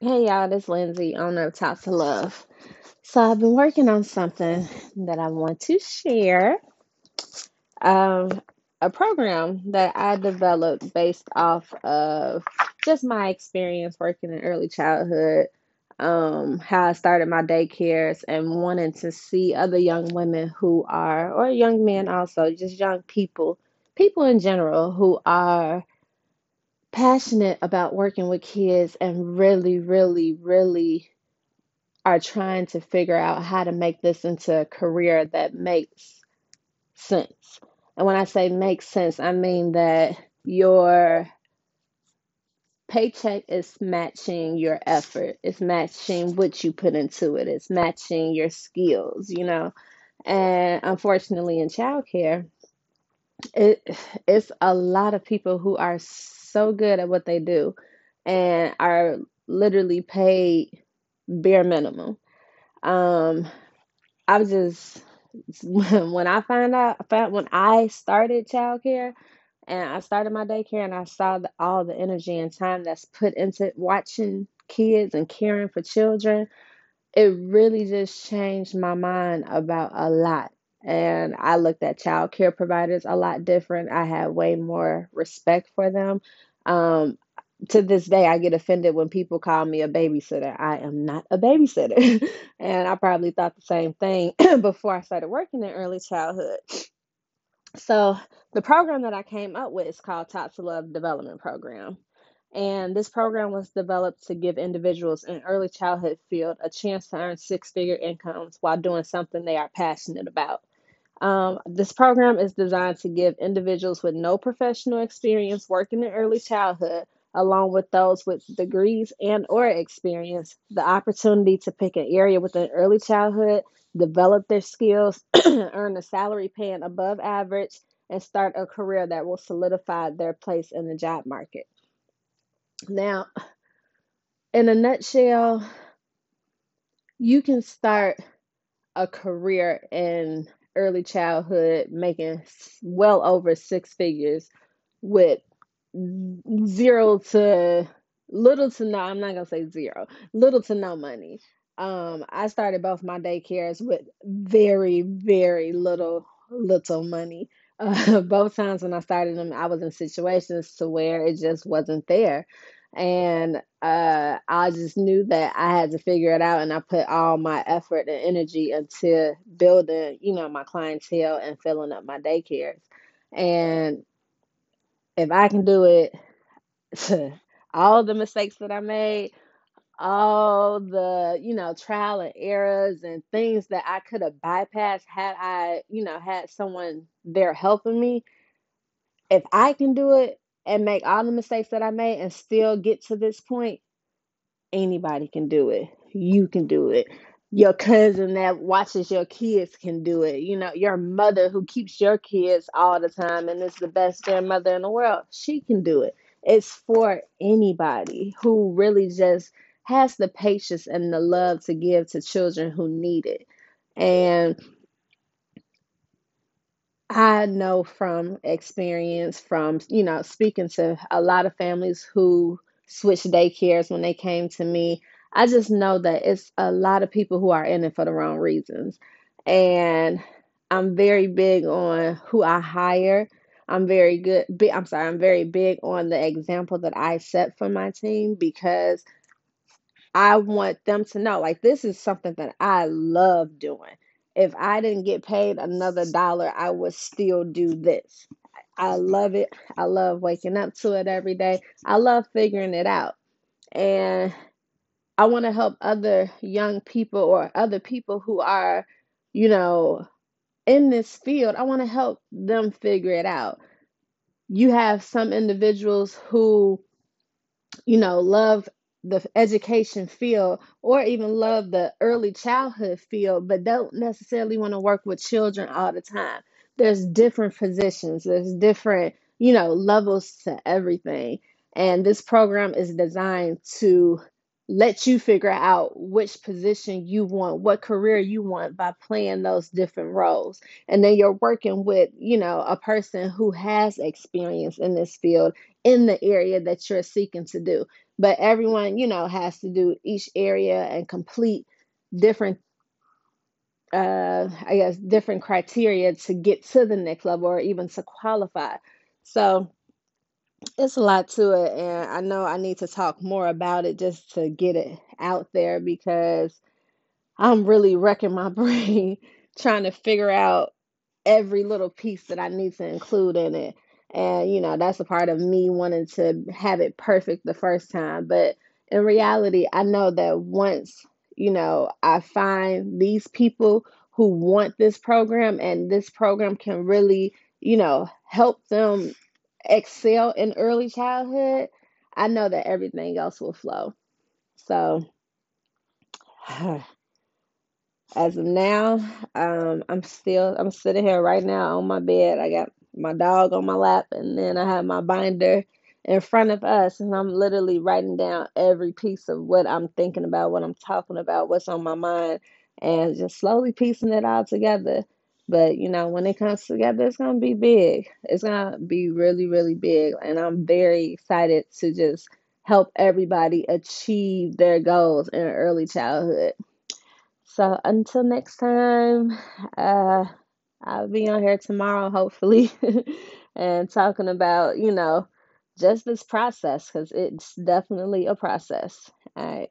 Hey y'all, this is Lindsay, owner of Top to Love. So I've been working on something that I want to share. Um, a program that I developed based off of just my experience working in early childhood, um, how I started my daycares and wanting to see other young women who are, or young men also, just young people, people in general who are passionate about working with kids and really, really, really are trying to figure out how to make this into a career that makes sense. And when I say makes sense, I mean that your paycheck is matching your effort, it's matching what you put into it, it's matching your skills, you know. And unfortunately, in childcare, it it's a lot of people who are so good at what they do and are literally paid bare minimum. Um, I was just when I find out found when I started childcare and I started my daycare and I saw the, all the energy and time that's put into watching kids and caring for children, it really just changed my mind about a lot. And I looked at child care providers a lot different. I had way more respect for them. Um, to this day, I get offended when people call me a babysitter. I am not a babysitter. and I probably thought the same thing before I started working in early childhood. So, the program that I came up with is called Top to Love Development Program. And this program was developed to give individuals in early childhood field a chance to earn six figure incomes while doing something they are passionate about. Um, this program is designed to give individuals with no professional experience working in early childhood, along with those with degrees and or experience, the opportunity to pick an area within early childhood, develop their skills, earn a salary paying above average, and start a career that will solidify their place in the job market. Now, in a nutshell, you can start a career in early childhood making well over six figures with zero to little to no, I'm not gonna say zero, little to no money. Um, I started both my daycares with very, very little, little money. Uh, both times when I started them, I was in situations to where it just wasn't there. And uh, I just knew that I had to figure it out, and I put all my effort and energy into building, you know, my clientele and filling up my daycares. And if I can do it, all the mistakes that I made, all the, you know, trial and errors and things that I could have bypassed had I, you know, had someone there helping me. If I can do it and make all the mistakes that I made and still get to this point, anybody can do it. You can do it. Your cousin that watches your kids can do it. You know, your mother who keeps your kids all the time and is the best grandmother in the world, she can do it. It's for anybody who really just has the patience and the love to give to children who need it. And I know from experience, from you know, speaking to a lot of families who switched daycares when they came to me, I just know that it's a lot of people who are in it for the wrong reasons. And I'm very big on who I hire. I'm very good. I'm sorry. I'm very big on the example that I set for my team because I want them to know like this is something that I love doing. If I didn't get paid another dollar, I would still do this. I love it. I love waking up to it every day. I love figuring it out. And I want to help other young people or other people who are, you know, in this field. I want to help them figure it out. You have some individuals who you know, love the education field or even love the early childhood field, but don't necessarily want to work with children all the time. There's different positions, there's different, you know, levels to everything. And this program is designed to let you figure out which position you want, what career you want by playing those different roles. And then you're working with, you know, a person who has experience in this field in the area that you're seeking to do. But everyone, you know, has to do each area and complete different uh I guess different criteria to get to the next level or even to qualify. So, it's a lot to it, and I know I need to talk more about it just to get it out there because I'm really wrecking my brain trying to figure out every little piece that I need to include in it. And, you know, that's a part of me wanting to have it perfect the first time. But in reality, I know that once, you know, I find these people who want this program and this program can really, you know, help them excel in early childhood, I know that everything else will flow. So, As of now, um, I'm still I'm sitting here right now on my bed. I got my dog on my lap, and then I have my binder in front of us, and I'm literally writing down every piece of what I'm thinking about, what I'm talking about, what's on my mind, and just slowly piecing it all together. But you know, when it comes together, it's gonna be big. It's gonna be really, really big, and I'm very excited to just help everybody achieve their goals in early childhood. So until next time, uh, I'll be on here tomorrow, hopefully, and talking about, you know, just this process because it's definitely a process. All right.